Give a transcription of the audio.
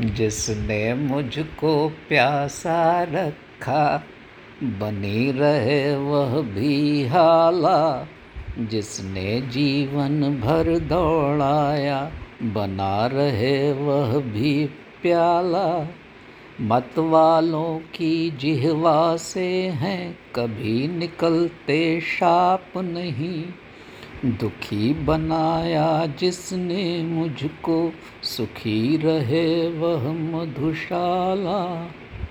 जिसने मुझको प्यासा रखा, बनी रहे वह भी हाला। जिसने जीवन भर दौड़ाया, बना रहे वह भी प्याला। मत वालों की जिहवा से हैं, कभी निकलते शाप नहीं। दुखी बनाया जिसने मुझको सुखी रहे वह मधुशाला।